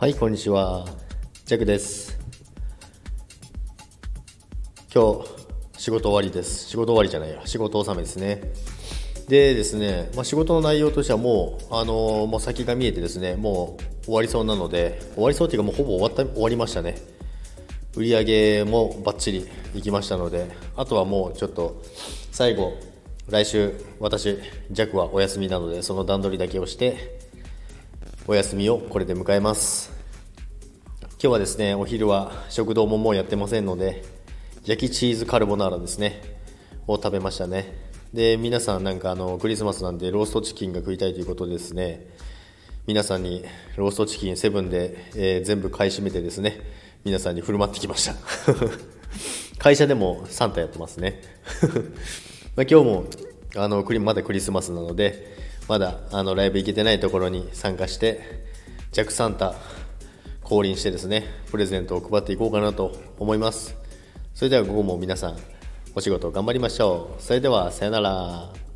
はい、こんにちは。ジャックです。今日、仕事終わりです。仕事終わりじゃないや、仕事納めですね。でですね、まあ、仕事の内容としてはもう、あのーもう先が見えてですね、もう終わりそうなので、終わりそうっていうかもうほぼ終わった、終わりましたね。売り上げもバッチリいきましたので、あとはもうちょっと、最後、来週、私、ジャックはお休みなので、その段取りだけをして、お休みをこれで迎えます。今日はですねお昼は食堂ももうやってませんので焼きチーズカルボナーラですねを食べましたね。で皆さんなんかあのクリスマスなんでローストチキンが食いたいということでですね。皆さんにローストチキンセブンで、えー全部買い占めてですね皆さんに振る舞ってきました。会社でもサンタやってますね。ま今日もあのクリまだクリスマスなのでまだあのライブ行けてないところに参加してジャックサンタ降臨してですねプレゼントを配っていこうかなと思います。それでは午後も皆さんお仕事頑張りましょう。それではさよなら。